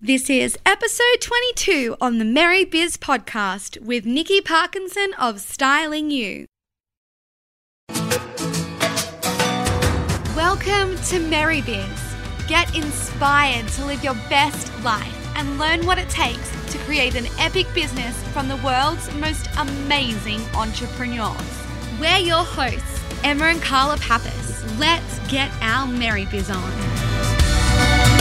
This is episode 22 on the Merry Biz podcast with Nikki Parkinson of Styling You. Welcome to Merry Biz. Get inspired to live your best life and learn what it takes to create an epic business from the world's most amazing entrepreneurs. We're your hosts, Emma and Carla Pappas. Let's get our Merry Biz on.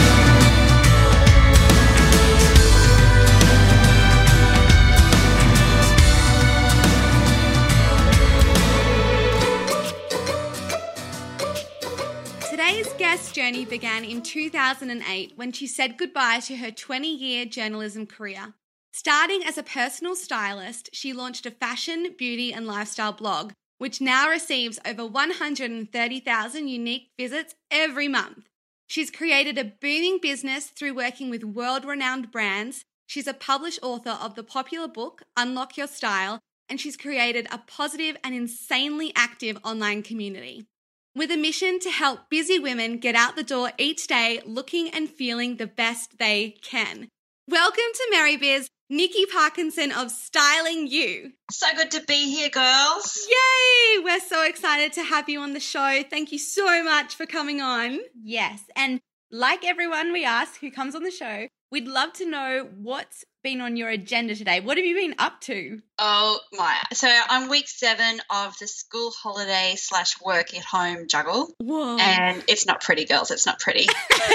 Today's guest journey began in 2008 when she said goodbye to her 20 year journalism career. Starting as a personal stylist, she launched a fashion, beauty, and lifestyle blog, which now receives over 130,000 unique visits every month. She's created a booming business through working with world renowned brands. She's a published author of the popular book, Unlock Your Style, and she's created a positive and insanely active online community with a mission to help busy women get out the door each day looking and feeling the best they can. Welcome to Merry Biz, Nikki Parkinson of Styling You. So good to be here, girls. Yay! We're so excited to have you on the show. Thank you so much for coming on. Yes, and like everyone we ask who comes on the show, we'd love to know what's been on your agenda today? What have you been up to? Oh my! So I'm week seven of the school holiday slash work at home juggle. Whoa! And it's not pretty, girls. It's not pretty.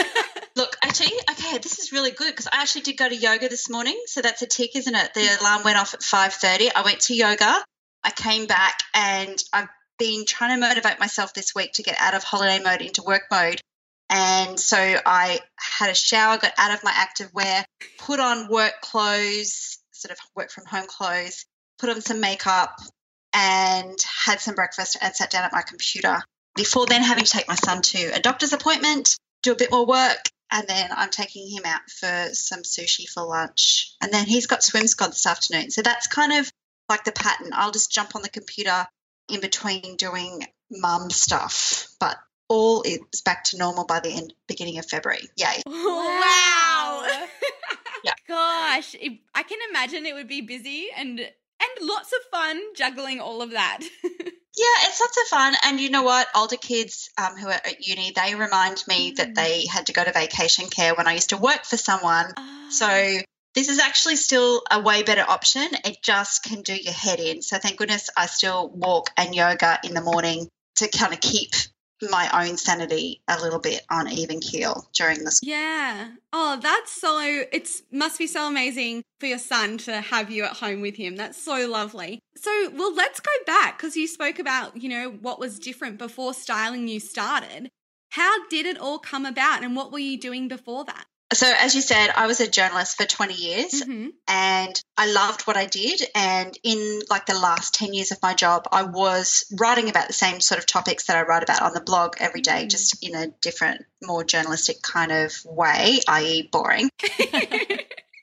Look, actually, okay, this is really good because I actually did go to yoga this morning, so that's a tick, isn't it? The alarm went off at five thirty. I went to yoga. I came back and I've been trying to motivate myself this week to get out of holiday mode into work mode. And so I had a shower, got out of my active wear, put on work clothes, sort of work from home clothes, put on some makeup, and had some breakfast and sat down at my computer. Before then, having to take my son to a doctor's appointment, do a bit more work, and then I'm taking him out for some sushi for lunch. And then he's got swim squad this afternoon. So that's kind of like the pattern. I'll just jump on the computer in between doing mum stuff. But all is back to normal by the end beginning of February. Yay. Wow. yeah. Gosh, it, I can imagine it would be busy and and lots of fun juggling all of that. Yeah, it's lots of fun. And you know what? Older kids um, who are at uni, they remind me mm. that they had to go to vacation care when I used to work for someone. Uh. So this is actually still a way better option. It just can do your head in. So thank goodness I still walk and yoga in the morning to kind of keep my own sanity a little bit on even keel during this. Yeah. Oh, that's so it's must be so amazing for your son to have you at home with him. That's so lovely. So, well, let's go back because you spoke about, you know, what was different before styling you started. How did it all come about and what were you doing before that? So as you said i was a journalist for 20 years mm-hmm. and i loved what i did and in like the last 10 years of my job i was writing about the same sort of topics that i write about on the blog every day mm-hmm. just in a different more journalistic kind of way i.e boring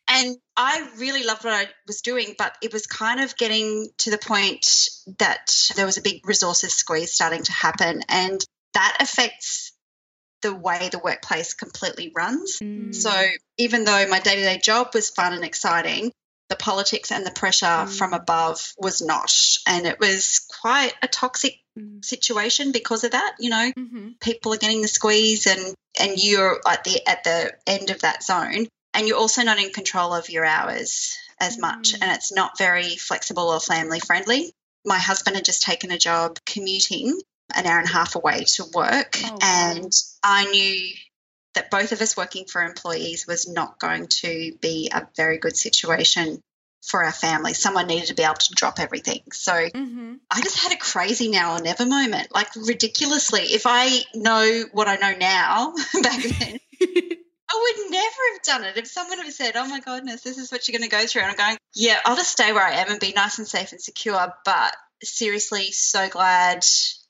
and i really loved what i was doing but it was kind of getting to the point that there was a big resources squeeze starting to happen and that affects the way the workplace completely runs. Mm. So even though my day to day job was fun and exciting, the politics and the pressure mm. from above was not. And it was quite a toxic mm. situation because of that. You know, mm-hmm. people are getting the squeeze and, and you're at the at the end of that zone. And you're also not in control of your hours as much. Mm. And it's not very flexible or family friendly. My husband had just taken a job commuting an hour and a half away to work. Oh, wow. And I knew that both of us working for employees was not going to be a very good situation for our family. Someone needed to be able to drop everything. So mm-hmm. I just had a crazy now or never moment, like ridiculously. If I know what I know now back then, I would never have done it. If someone had said, "Oh my goodness, this is what you're going to go through," and I'm going, "Yeah, I'll just stay where I am and be nice and safe and secure," but seriously, so glad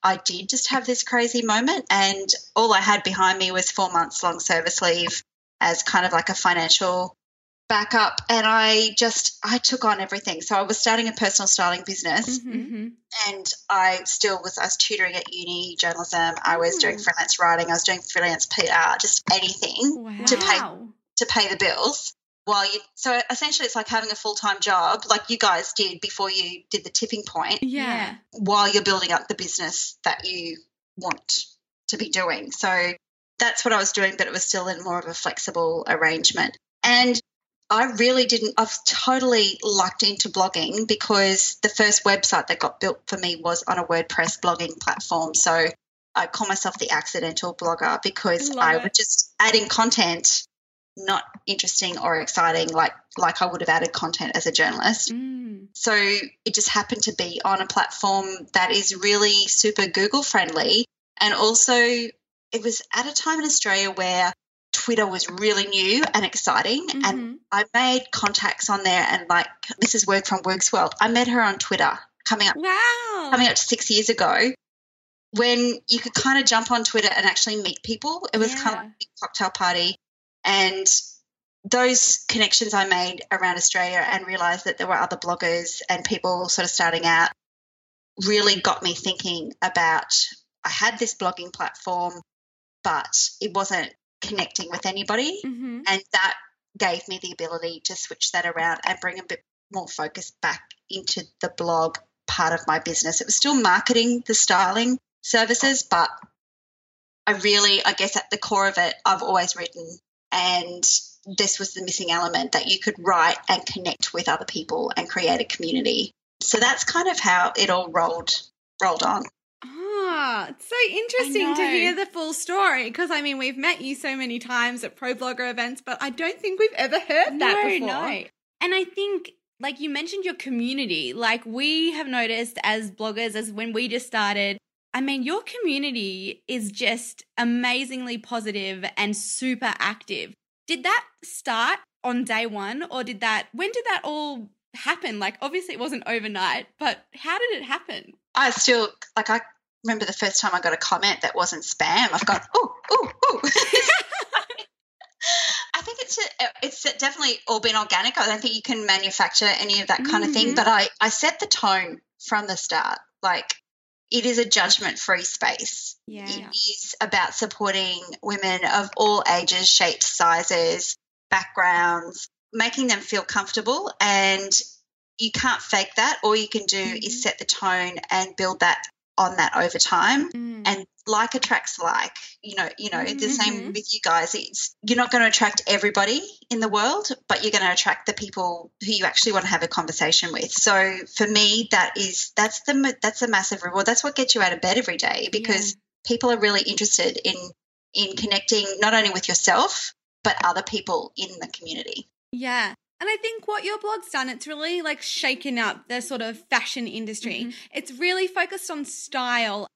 I did just have this crazy moment. And all I had behind me was four months long service leave as kind of like a financial backup. And I just, I took on everything. So I was starting a personal styling business Mm-hmm. and I still was, I was tutoring at uni, journalism. I was doing Mm. freelance writing. I was doing freelance PR, just anything Wow. to pay to pay the bills while you so essentially it's like having a full-time job like you guys did before you did the tipping point Yeah. while you're building up the business that you want to be doing so that's what i was doing but it was still in more of a flexible arrangement and i really didn't i've totally lucked into blogging because the first website that got built for me was on a wordpress blogging platform so i call myself the accidental blogger because Love i it. was just adding content not interesting or exciting like like I would have added content as a journalist. Mm. So it just happened to be on a platform that is really super Google friendly and also it was at a time in Australia where Twitter was really new and exciting and Mhm. I made contacts on there and like this is work from Works World. I met her on Twitter coming up Wow. coming up to 6 years ago when you could kind of jump on Twitter and actually meet people. It was kind of like a big cocktail party. And those connections I made around Australia and realized that there were other bloggers and people sort of starting out really got me thinking about I had this blogging platform, but it wasn't connecting with anybody. Mhm. And that gave me the ability to switch that around and bring a bit more focus back into the blog part of my business. It was still marketing the styling services, but I really, I guess at the core of it, I've always written. And this was the missing element that you could write and connect with other people and create a community. So that's kind of how it all rolled rolled on. Ah, it's so interesting to hear the full story because I mean we've met you so many times at ProBlogger events, but I don't think we've ever heard that no, before. no. And I think, like you mentioned, your community. Like we have noticed as bloggers, as when we just started. I mean, your community is just amazingly positive and super active. Did that start on day one, or did that? When did that all happen? Like, obviously, it wasn't overnight, but how did it happen? I still like I remember the first time I got a comment that wasn't spam. I've gone, oh, oh, oh. I think it's a, it's definitely all been organic. I don't think you can manufacture any of that kind of thing. Mhm. But I I set the tone from the start. Like it is a judgment free space. Yeah. It is about supporting women of all ages, shapes, sizes, backgrounds, making them feel comfortable. And you can't fake that. All you can do Mhm. is set the tone and build that on that over time. Mm. And like attracts like, you know, you know, the Mhm. same with you guys. It's you're not going to attract everybody in the world, but you're going to attract the people who you actually want to have a conversation with. So for me, that is that's the that's a massive reward. That's what gets you out of bed every day because people are really interested in in connecting not only with yourself but other people in the community. Yeah. And I think what your blog's done, it's really like shaken up the sort of fashion industry. Mhm. It's really focused on style,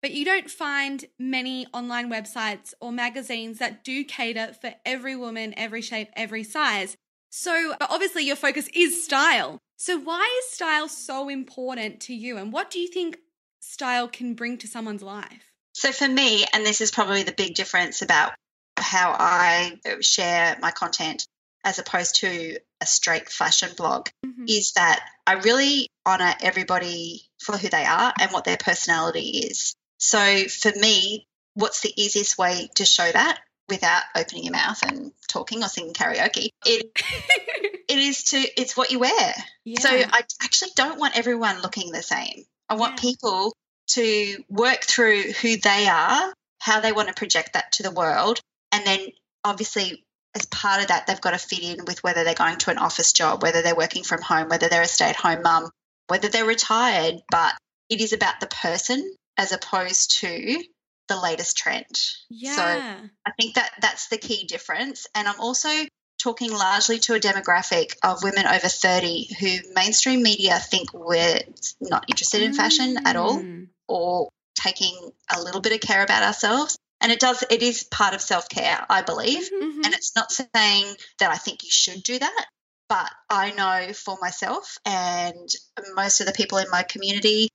but you don't find many online websites or magazines that do cater for every woman, every shape, every size. So, but obviously, your focus is style. So, why is style so important to you? And what do you think style can bring to someone's life? So for me, and this is probably the big difference about how I share my content as opposed to a straight fashion blog, Mhm. is that I really honor everybody for who they are and what their personality is. So for me, what's the easiest way to show that without opening your mouth and talking or singing karaoke? It it is to it's what you wear. yeah. So I actually don't want everyone looking the same. I want Yeah. people to work through who they are, how they want to project that to the world, and then obviously as part of that they've got to fit in with whether they're going to an office job, whether they're working from home, whether they're a stay-at-home mum, whether they're retired, but it is about the person as opposed to the latest trend. yeah. So I think that that's the key difference. And I'm also talking largely to a demographic of women over 30 who mainstream media think we're not interested in fashion at all Mm. or taking a little bit of care about ourselves. And it does, it is part of self care, I believe. Mm-hmm. And it's not saying that I think you should do that, but I know for myself and most of the people in my community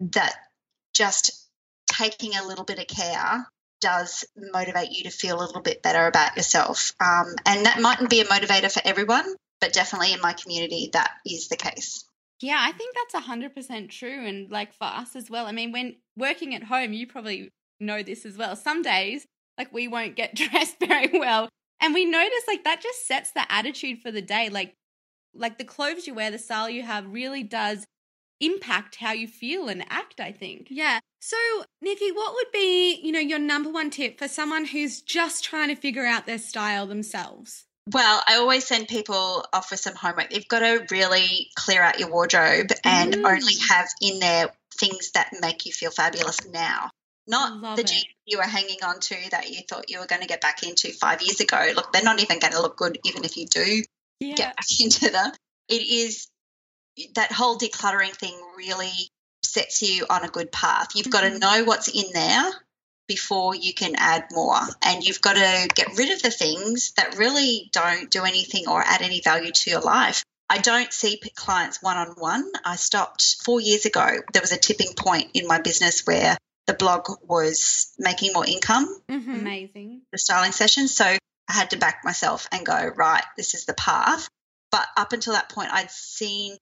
that just taking a little bit of care does motivate you to feel a little bit better about yourself. Um, and that mightn't be a motivator for everyone, but definitely in my community, that is the case. Yeah, I think that's 100% true. And like for us as well, I mean, when working at home, you probably know this as well. Some days, like we won't get dressed very well. And we notice like that just sets the attitude for the day. Like, like the clothes you wear, the style you have really does impact how you feel and act, I think. Yeah. So, Nikki, what would be, you know, your number one tip for someone who's just trying to figure out their style themselves? Well, I always send people off with some homework. You've got to really clear out your wardrobe and Mm. only have in there things that make you feel fabulous now. Not Love the jeans you were hanging on to that you thought you were going to get back into five years ago. Look, they're not even going to look good even if you do Yeah. get back into them. It is that whole decluttering thing really sets you on a good path. You've got to mm-hmm. know what's in there before you can add more. And you've got to get rid of the things that really don't do anything or add any value to your life. I don't see clients one on one. I stopped four years ago. There was a tipping point in my business where the blog was making more income Mm-hmm. Amazing. the styling session. So I had to back myself and go, right, this is the path. But up until that point, I'd seen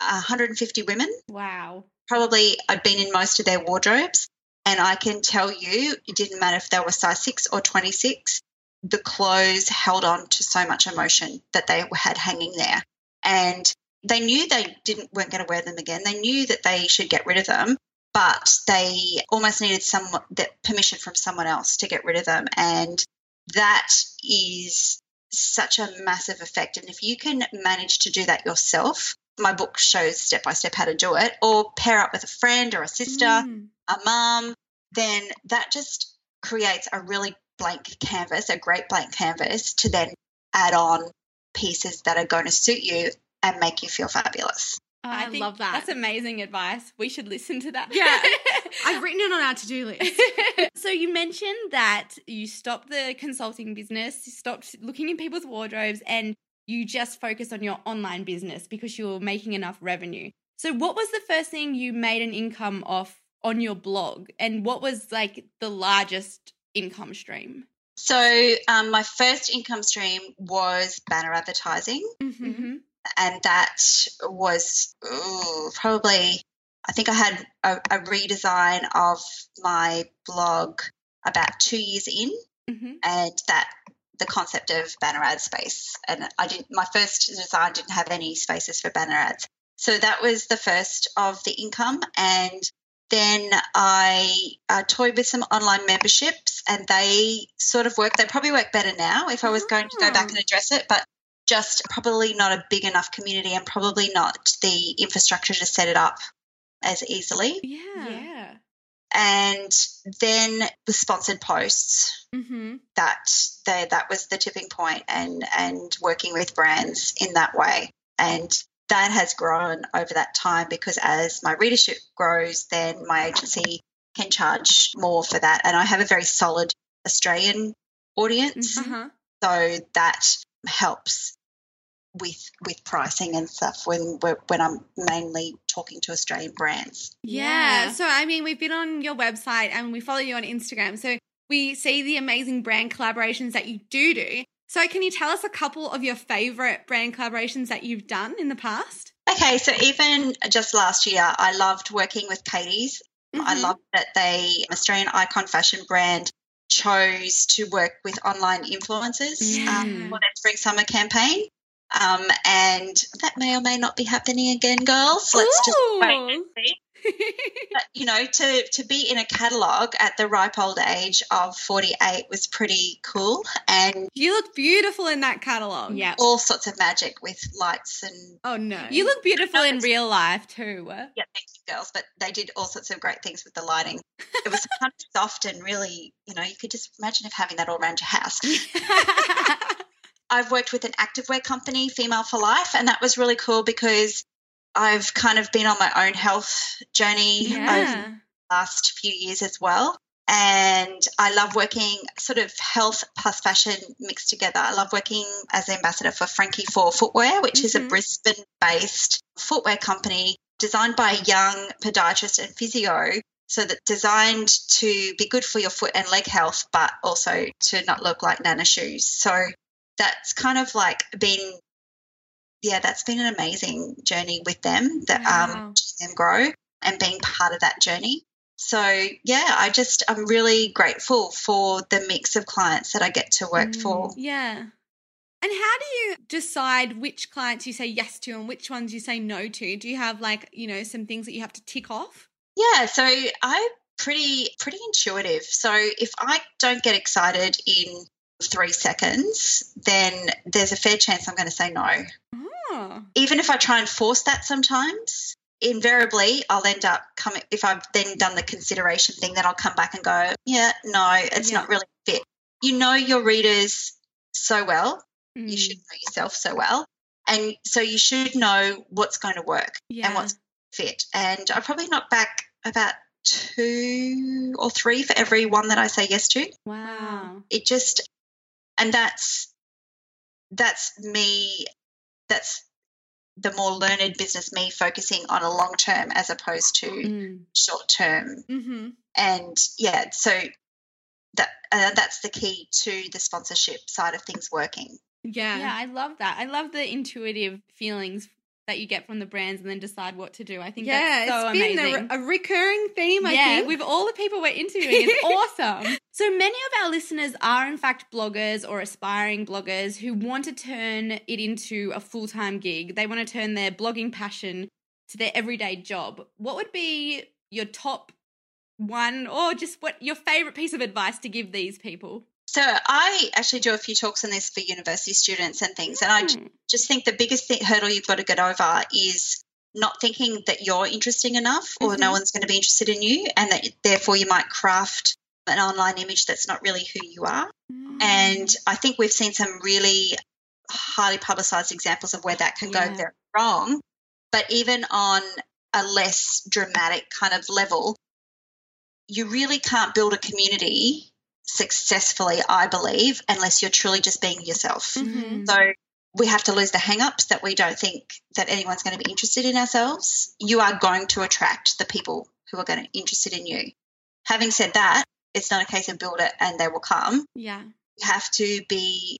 150 women. Wow. Probably I'd been in most of their wardrobes. And I can tell you, it didn't matter if they were size six or 26, the clothes held on to so much emotion that they had hanging there. And they knew they didn't weren't going to wear them again. They knew that they should get rid of them, but they almost needed some that permission from someone else to get rid of them. And that is such a massive effect. And if you can manage to do that yourself, my book shows step by step how to do it, or pair up with a friend or a sister, Mm. a mum, then that just creates a really blank canvas, a great blank canvas to then add on pieces that are going to suit you and make you feel fabulous. I think love that. That's amazing advice. We should listen to that. Yeah. I've written it on our to do list. so you mentioned that you stopped the consulting business, you stopped looking in people's wardrobes, and you just focused on your online business because you were making enough revenue. So what was the first thing you made an income off on your blog, and what was like the largest income stream? So, um, my first income stream was banner advertising, Mm-hmm. Mm-hmm. And that was ooh, probably, I think I had a, a redesign of my blog about two years in. Mm-hmm. and that the concept of banner ad space. And I didn't, my first design didn't have any spaces for banner ads. So that was the first of the income. And then I uh, toyed with some online memberships and they sort of work. They probably work better now if I was going to go back and address it, but just probably not a big enough community and probably not the infrastructure to set it up as easily. Yeah. Yeah. And then the sponsored posts Mm-hmm. that they, that was the tipping point and and working with brands in that way and that has grown over that time because as my readership grows then my agency can charge more for that and I have a very solid Australian audience Uh-huh. so that helps with with pricing and stuff when we're, when I'm mainly talking to Australian brands Yeah. Yeah. So, I mean, we've been on your website and we follow you on Instagram. So, we see the amazing brand collaborations that you do do. So, can you tell us a couple of your favorite brand collaborations that you've done in the past? Okay, so even just last year, I loved working with Katies. I Mhm. love that they, Australian icon fashion brand, chose to work with online influencers um, for their spring summer campaign. Um, and that may or may not be happening again, girls. Let's just wait and see. But, you know, to, to be in a catalogue at the ripe old age of 48 was pretty cool and you look beautiful in that catalog. Yeah. all sorts of magic with lights and Oh, no. You look beautiful in real life too. Yeah, thank you, girls. But they did all sorts of great things with the lighting. It was kind of soft and really, you know, you could just imagine if having that all around your house. I've worked with an activewear company, Female for Life, and that was really cool because I've kind of been on my own health journey over the last few years as well. and I love working sort of health plus fashion mixed together. I love working as ambassador for Frankie4 Footwear, which mm-hmm. is a mm-hmm. Brisbane based footwear company designed by a young podiatrist and physio. So that designed to be good for your foot and leg health, but also to not look like nana shoes. So that's kind of like been yeah, that's been an amazing journey with them that um, wow. um them grow and being part of that journey. So yeah, I just I'm really grateful for the mix of clients that I get to work mm, for. Yeah. And how do you decide which clients you say yes to and which ones you say no to? Do you have like, you know, some things that you have to tick off? Yeah, so I'm pretty pretty intuitive. So if I don't get excited in 3 seconds, then there's a fair chance I'm going to say no. Oh. Even if I try and force that sometimes, invariably I'll end up coming if I've then done the consideration thing, then I'll come back and go, yeah, no, it's yeah. not really fit. You know your readers so well. Mm. You should know yourself so well. And so you should know what's going to work yeah. and what's fit. And I probably knock back about two or three for every one that I say yes to. Wow. It just and that's that's me that's the more learned business me focusing on a long term as opposed to mm. short term. Mm-hmm. And yeah, so that uh, that's the key to the sponsorship side of things working. Yeah. Yeah, I love that. I love the intuitive feelings that you get from the brands and then decide what to do. I think yeah, that's so it's been amazing. A, a recurring theme, I yeah, think. with all the people we're interviewing. It's awesome. So many of our listeners are in fact bloggers or aspiring bloggers who want to turn it into a full-time gig. They want to turn their blogging passion to their everyday job. What would be your top one or just what your favorite piece of advice to give these people? So I actually do a few talks on this for university students and things, and I hmm. just think the biggest thing, hurdle you've got to get over is not thinking that you're interesting enough or mm-hmm. no one's going to be interested in you, and that therefore you might craft an online image that's not really who you are. Mm. And I think we've seen some really highly publicized examples of where that can yeah. go very wrong. But even on a less dramatic kind of level, you really can't build a community successfully, I believe, unless you're truly just being yourself. Mm-hmm. So we have to lose the hang-ups that we don't think that anyone's going to be interested in ourselves. You are going to attract the people who are going to be interested in you. Having said that, it's not a case of build it and they will come. Yeah. You have to be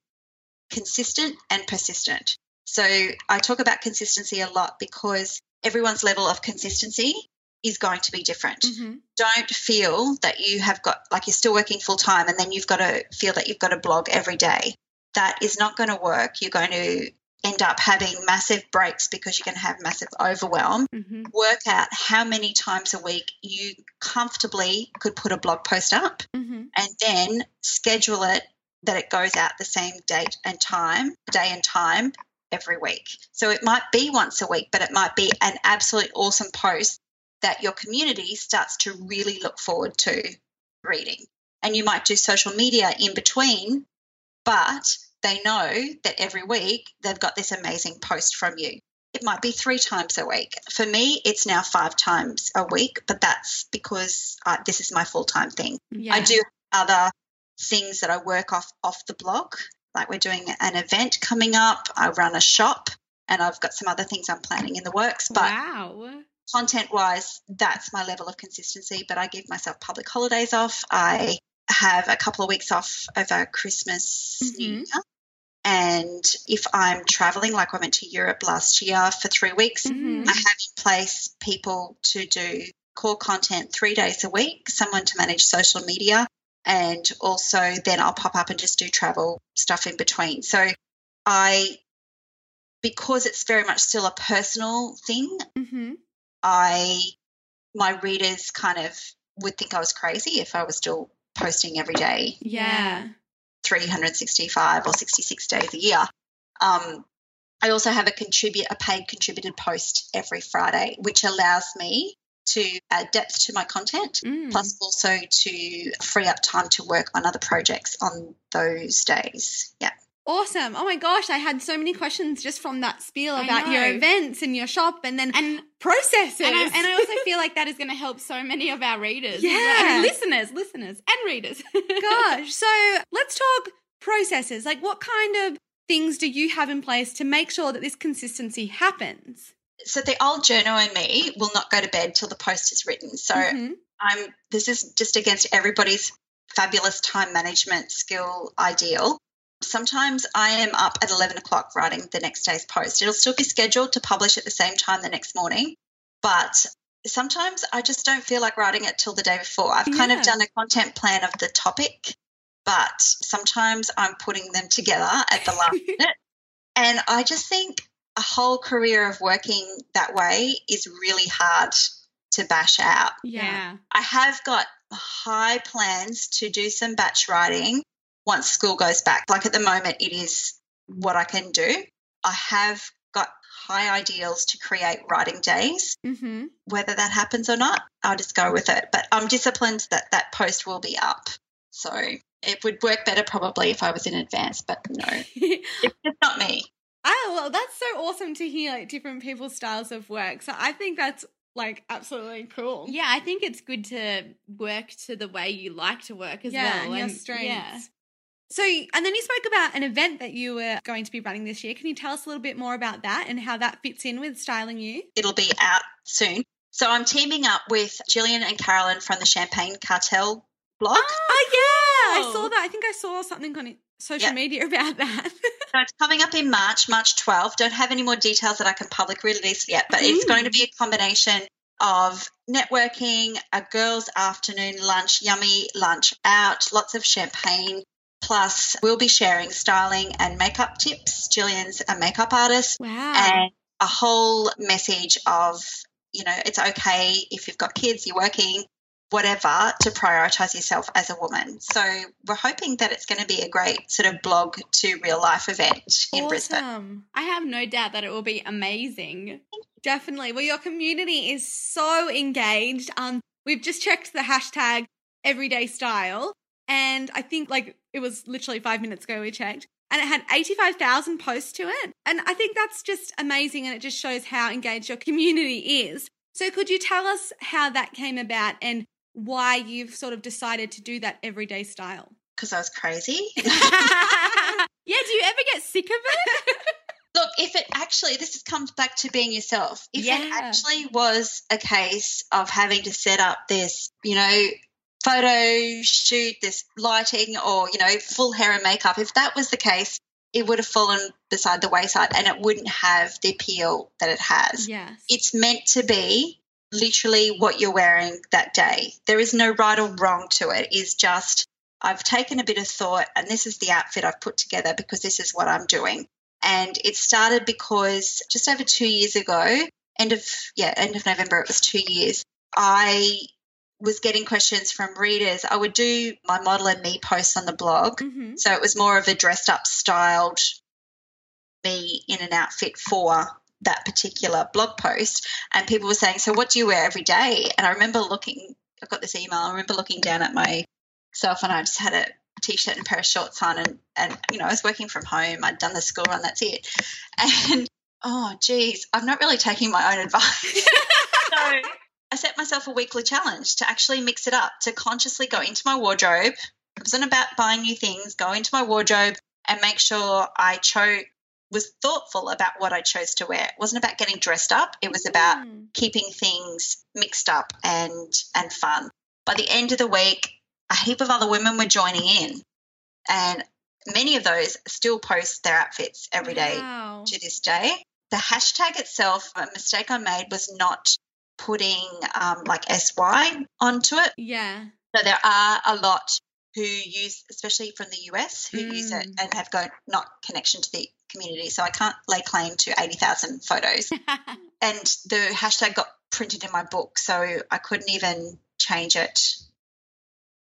consistent and persistent. So I talk about consistency a lot because everyone's level of consistency is going to be different. Mm-hmm. Don't feel that you have got, like you're still working full time and then you've got to feel that you've got to blog every day. That is not going to work. You're going to end up having massive breaks because you're going to have massive overwhelm. Mm-hmm. Work out how many times a week you comfortably could put a blog post up mm-hmm. and then schedule it that it goes out the same date and time, day and time every week. So it might be once a week, but it might be an absolute awesome post that your community starts to really look forward to reading. And you might do social media in between, but they know that every week they've got this amazing post from you. It might be three times a week. For me, it's now five times a week, but that's because I, this is my full time thing. Yeah. I do other things that I work off off the blog. Like we're doing an event coming up. I run a shop, and I've got some other things I'm planning in the works. But wow content wise, that's my level of consistency. But I give myself public holidays off. I have a couple of weeks off over Christmas, mm-hmm. And if I'm traveling, like I went to Europe last year for three weeks, mm-hmm. I have in place people to do core content three days a week, someone to manage social media, and also then I'll pop up and just do travel stuff in between. So I, because it's very much still a personal thing, mm-hmm. I my readers kind of would think I was crazy if I was still posting every day. Yeah. 365 or 66 days a year. Um, I also have a contribute a paid contributed post every Friday, which allows me to add depth to my content, mm. plus also to free up time to work on other projects on those days. Yeah. Awesome. Oh my gosh, I had so many questions just from that spiel about your events and your shop and then And processes. and I, and I also feel like that is going to help so many of our readers. Yeah. I mean, listeners, listeners, and readers. gosh. So let's talk processes. Like what kind of things do you have in place to make sure that this consistency happens? So the old journal in me will not go to bed till the post is written. So Mhm. I'm this is just against everybody's fabulous time management skill ideal. Sometimes I am up at 11 o'clock writing the next day's post. It'll still be scheduled to publish at the same time the next morning, but sometimes I just don't feel like writing it till the day before. I've kind of done a content plan of the topic, but sometimes I'm putting them together at the last minute. And I just think a whole career of working that way is really hard to bash out. yeah. I have got high plans to do some batch writing once school goes back. Like at the moment, it is what I can do. I have got high ideals to create writing days. Mhm. Whether that happens or not, I'll just go with it. But I'm disciplined that that post will be up. So it would work better probably if I was in advance, but no, it's just not me. Oh, well, that's so awesome to hear like different people's styles of work. So I think that's like absolutely cool. Yeah, I think it's good to work to the way you like to work as yeah, well. and your strengths. yeah. So, and then you spoke about an event that you were going to be running this year. Can you tell us a little bit more about that and how that fits in with styling you? It'll be out soon. So I'm teaming up with Gillian and Carolyn from the Champagne Cartel blog. Oh, yeah, I saw that. I think I saw something on social Yep. media about that. So it's coming up in March, March 12th. Don't have any more details that I can publicly release yet, but it's going to be a combination of networking, a girls' afternoon lunch, yummy lunch out, lots of champagne. Plus, we'll be sharing styling and makeup tips. Jillian's a makeup artist, wow. and a whole message of, you know, it's okay if you've got kids, you're working, whatever, to prioritize yourself as a woman. So we're hoping that it's going to be a great sort of blog to real life event in Brisbane. I have no doubt that it will be amazing. Definitely. Well, your community is so engaged. Um, we've just checked the hashtag everyday style, and I think like it was literally five minutes ago we checked, and it had 85,000 posts to it. And I think that's just amazing, and it just shows how engaged your community is. So, could you tell us how that came about and why you've sort of decided to do that everyday style? Because I was crazy. yeah, do you ever get sick of it? Look, if it actually, this comes back to being yourself. If Yeah. it actually was a case of having to set up this, you know, photo shoot, this lighting, or, you know, full hair and makeup, if that was the case, it would have fallen beside the wayside and it wouldn't have the appeal that it has. yes. It's meant to be literally what you're wearing that day. There is no right or wrong to it. It's just, I've taken a bit of thought and this is the outfit I've put together because this is what I'm doing. And it started because just over two years ago, end of, yeah, end of November, it was two years, I was getting questions from readers. I would do my model and me posts on the blog. hmm So it was more of a dressed up, styled me in an outfit for that particular blog post. And people were saying, So what do you wear every day? And I remember looking, I got this email, I remember looking down at myself and I just had a t shirt and a pair of shorts on. And, and, you know, I was working from home, I'd done the school run, that's it. And oh, geez, I'm not really taking my own advice. so I set myself a weekly challenge to actually mix it up, to consciously go into my wardrobe. It wasn't about buying new things, go into my wardrobe and make sure I chose was thoughtful about what I chose to wear. It wasn't about getting dressed up. It was about Mm. keeping things mixed up and and fun. By the end of the week, a heap of other women were joining in. And many of those still post their outfits every day Wow. to this day. The hashtag itself, a mistake I made was not putting um, like SY onto it. Yeah. So there are a lot who use, especially from the US, who use it Mm. and have got not connection to the community. So I can't lay claim to 80,000 photos. and the hashtag got printed in my book, so I couldn't even change it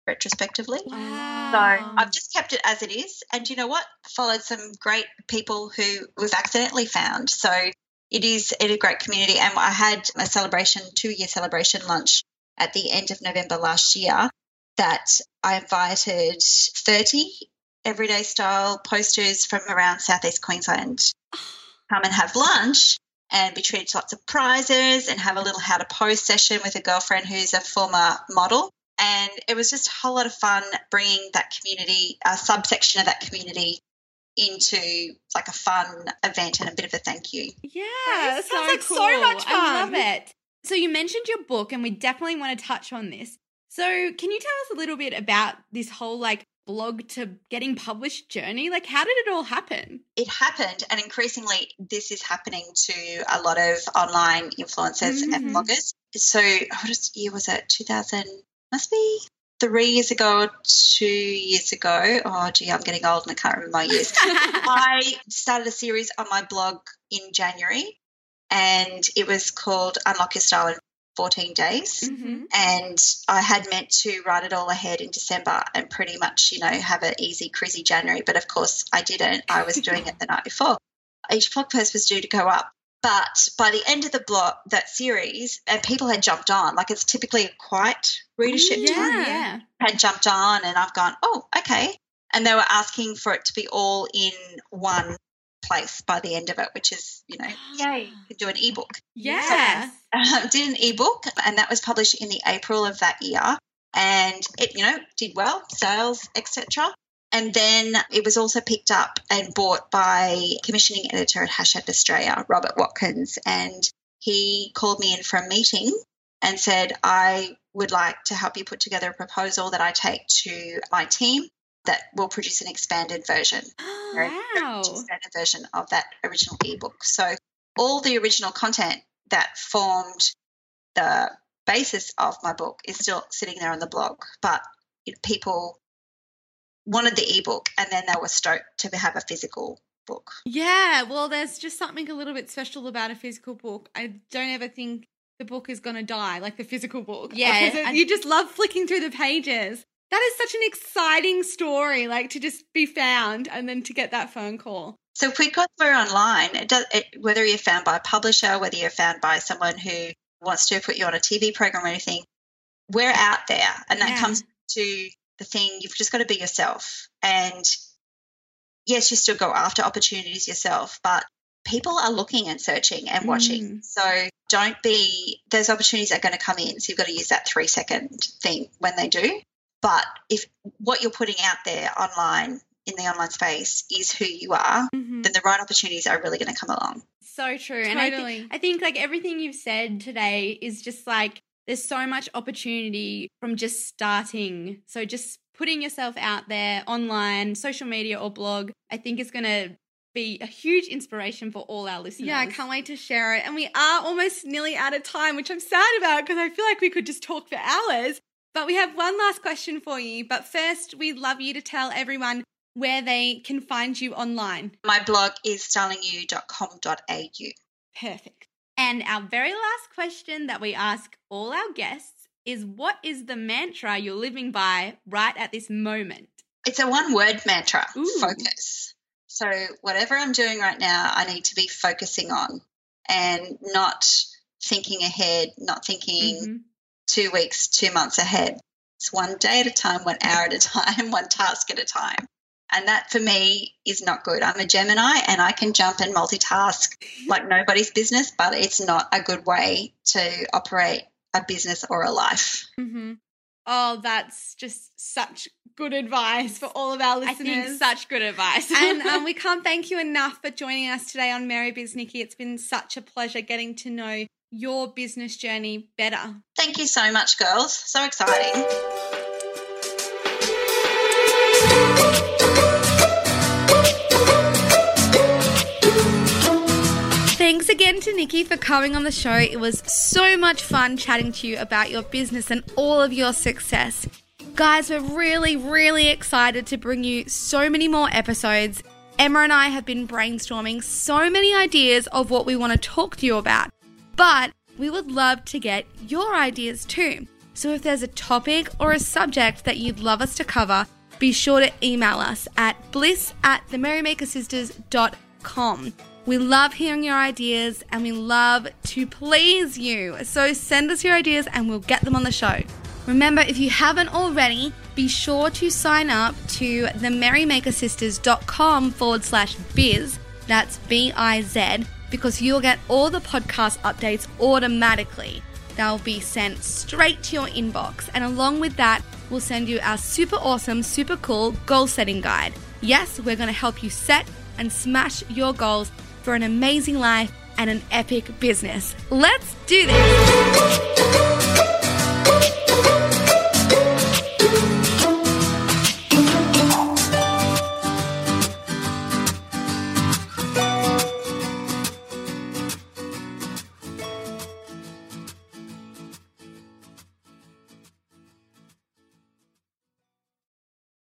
retrospectively. So I've just kept it as it is. And you know what? Followed some great people who we've accidentally found. So it is a great community. And I had a celebration, two year celebration lunch at the end of November last year that I invited 30 everyday style posters from around southeast Queensland come and have lunch and be treated to lots of prizes and have a little how to pose session with a girlfriend who's a former model. And it was just a whole lot of fun bringing that community, a subsection of that community, into like a fun event and a bit of a thank you. Yeah, That that is sounds so like so much fun. I love it. So you mentioned your book, and we definitely want to touch on this. So can you tell us a little bit about this whole like blog to getting published journey? Like, how did it all happen? It happened, and increasingly, this is happening to a lot of online influencers and Mhm. bloggers. So, what year was it? 2000, must be three years ago, or two years ago. Oh, gee, I'm getting old and I can't remember my years. I started a series on my blog in January, and it was called Unlock Your Style in 14 Days. mm-hmm. And I had meant to write it all ahead in December and pretty much, you know, have an easy, crazy January. But of course, I didn't. I was doing it the night before. Each blog post was due to go up. But by the end of the block, that series, and people had jumped on, like it's typically a quiet readership mm, yeah, time yeah. had jumped on and I've gone, oh, okay. And they were asking for it to be all in one place by the end of it, which is, you know, ah. yay, you could do an ebook. Yes. Um, did an ebook and that was published in the April of that year. And it, you know, did well, sales, etc. And then it was also picked up and bought by commissioning editor at Hachette Australia, Robert Watkins. And he called me in for a meeting and said, I would like to help you put together a proposal that I take to my team that will produce an expanded version, oh, very wow. expanded version of that original ebook. So all the original content that formed the basis of my book is still sitting there on the blog, but people wanted the ebook and then they were stoked to have a physical book. Yeah, well, there's just something a little bit special about a physical book. I don't ever think the book is going to die, like the physical book. Yeah, it- and- you just love flicking through the pages. That is such an exciting story, like to just be found and then to get that phone call. So if we got through online, it does, it, whether you're found by a publisher, whether you're found by someone who wants to put you on a TV program or anything, we're out there. And that Yeah. comes to the thing, you've just got to be yourself. And yes, you still go after opportunities yourself, but people are looking and searching and watching. Mm. So don't be, those opportunities that are going to come in. So you've got to use that three second thing when they do. But if what you're putting out there online in the online space is who you are, Mhm. then the right opportunities are really going to come along. So true. And I, thi- Totally. I think like everything you've said today is just like there's so much opportunity from just starting. So just putting yourself out there online, social media or blog, I think is going to be a huge inspiration for all our listeners. Yeah, I can't wait to share it. And we are almost nearly out of time, which I'm sad about because I feel like we could just talk for hours. But we have one last question for you. But first, we'd love you to tell everyone where they can find you online. My blog is stylingyou.com.au. Perfect. And our very last question that we ask all our guests is what is the mantra you're living by right at this moment? It's a one word mantra Ooh. focus. So, whatever I'm doing right now, I need to be focusing on and not thinking ahead, not thinking Mhm. two weeks, two months ahead. It's one day at a time, one hour at a time, one task at a time. And that for me is not good. I'm a Gemini and I can jump and multitask like nobody's business, but it's not a good way to operate a business or a life. Mm-hmm. Oh, that's just such good advice for all of our I listeners. think such good advice. and um, we can't thank you enough for joining us today on Merry Biz Nikki. It's been such a pleasure getting to know your business journey better. Thank you so much, girls. So exciting. Thanks again to Nikki for coming on the show. It was so much fun chatting to you about your business and all of your success. Guys, we're really, really excited to bring you so many more episodes. Emma and I have been brainstorming so many ideas of what we want to talk to you about, but we would love to get your ideas too. So if there's a topic or a subject that you'd love us to cover, be sure to email us at bliss at themerrymakersisters.com. We love hearing your ideas and we love to please you. So send us your ideas and we'll get them on the show. Remember, if you haven't already, be sure to sign up to the merrymakersisters.com forward slash biz. That's B I Z, because you'll get all the podcast updates automatically. They'll be sent straight to your inbox. And along with that, we'll send you our super awesome, super cool goal setting guide. Yes, we're going to help you set and smash your goals for an amazing life and an epic business. Let's do this.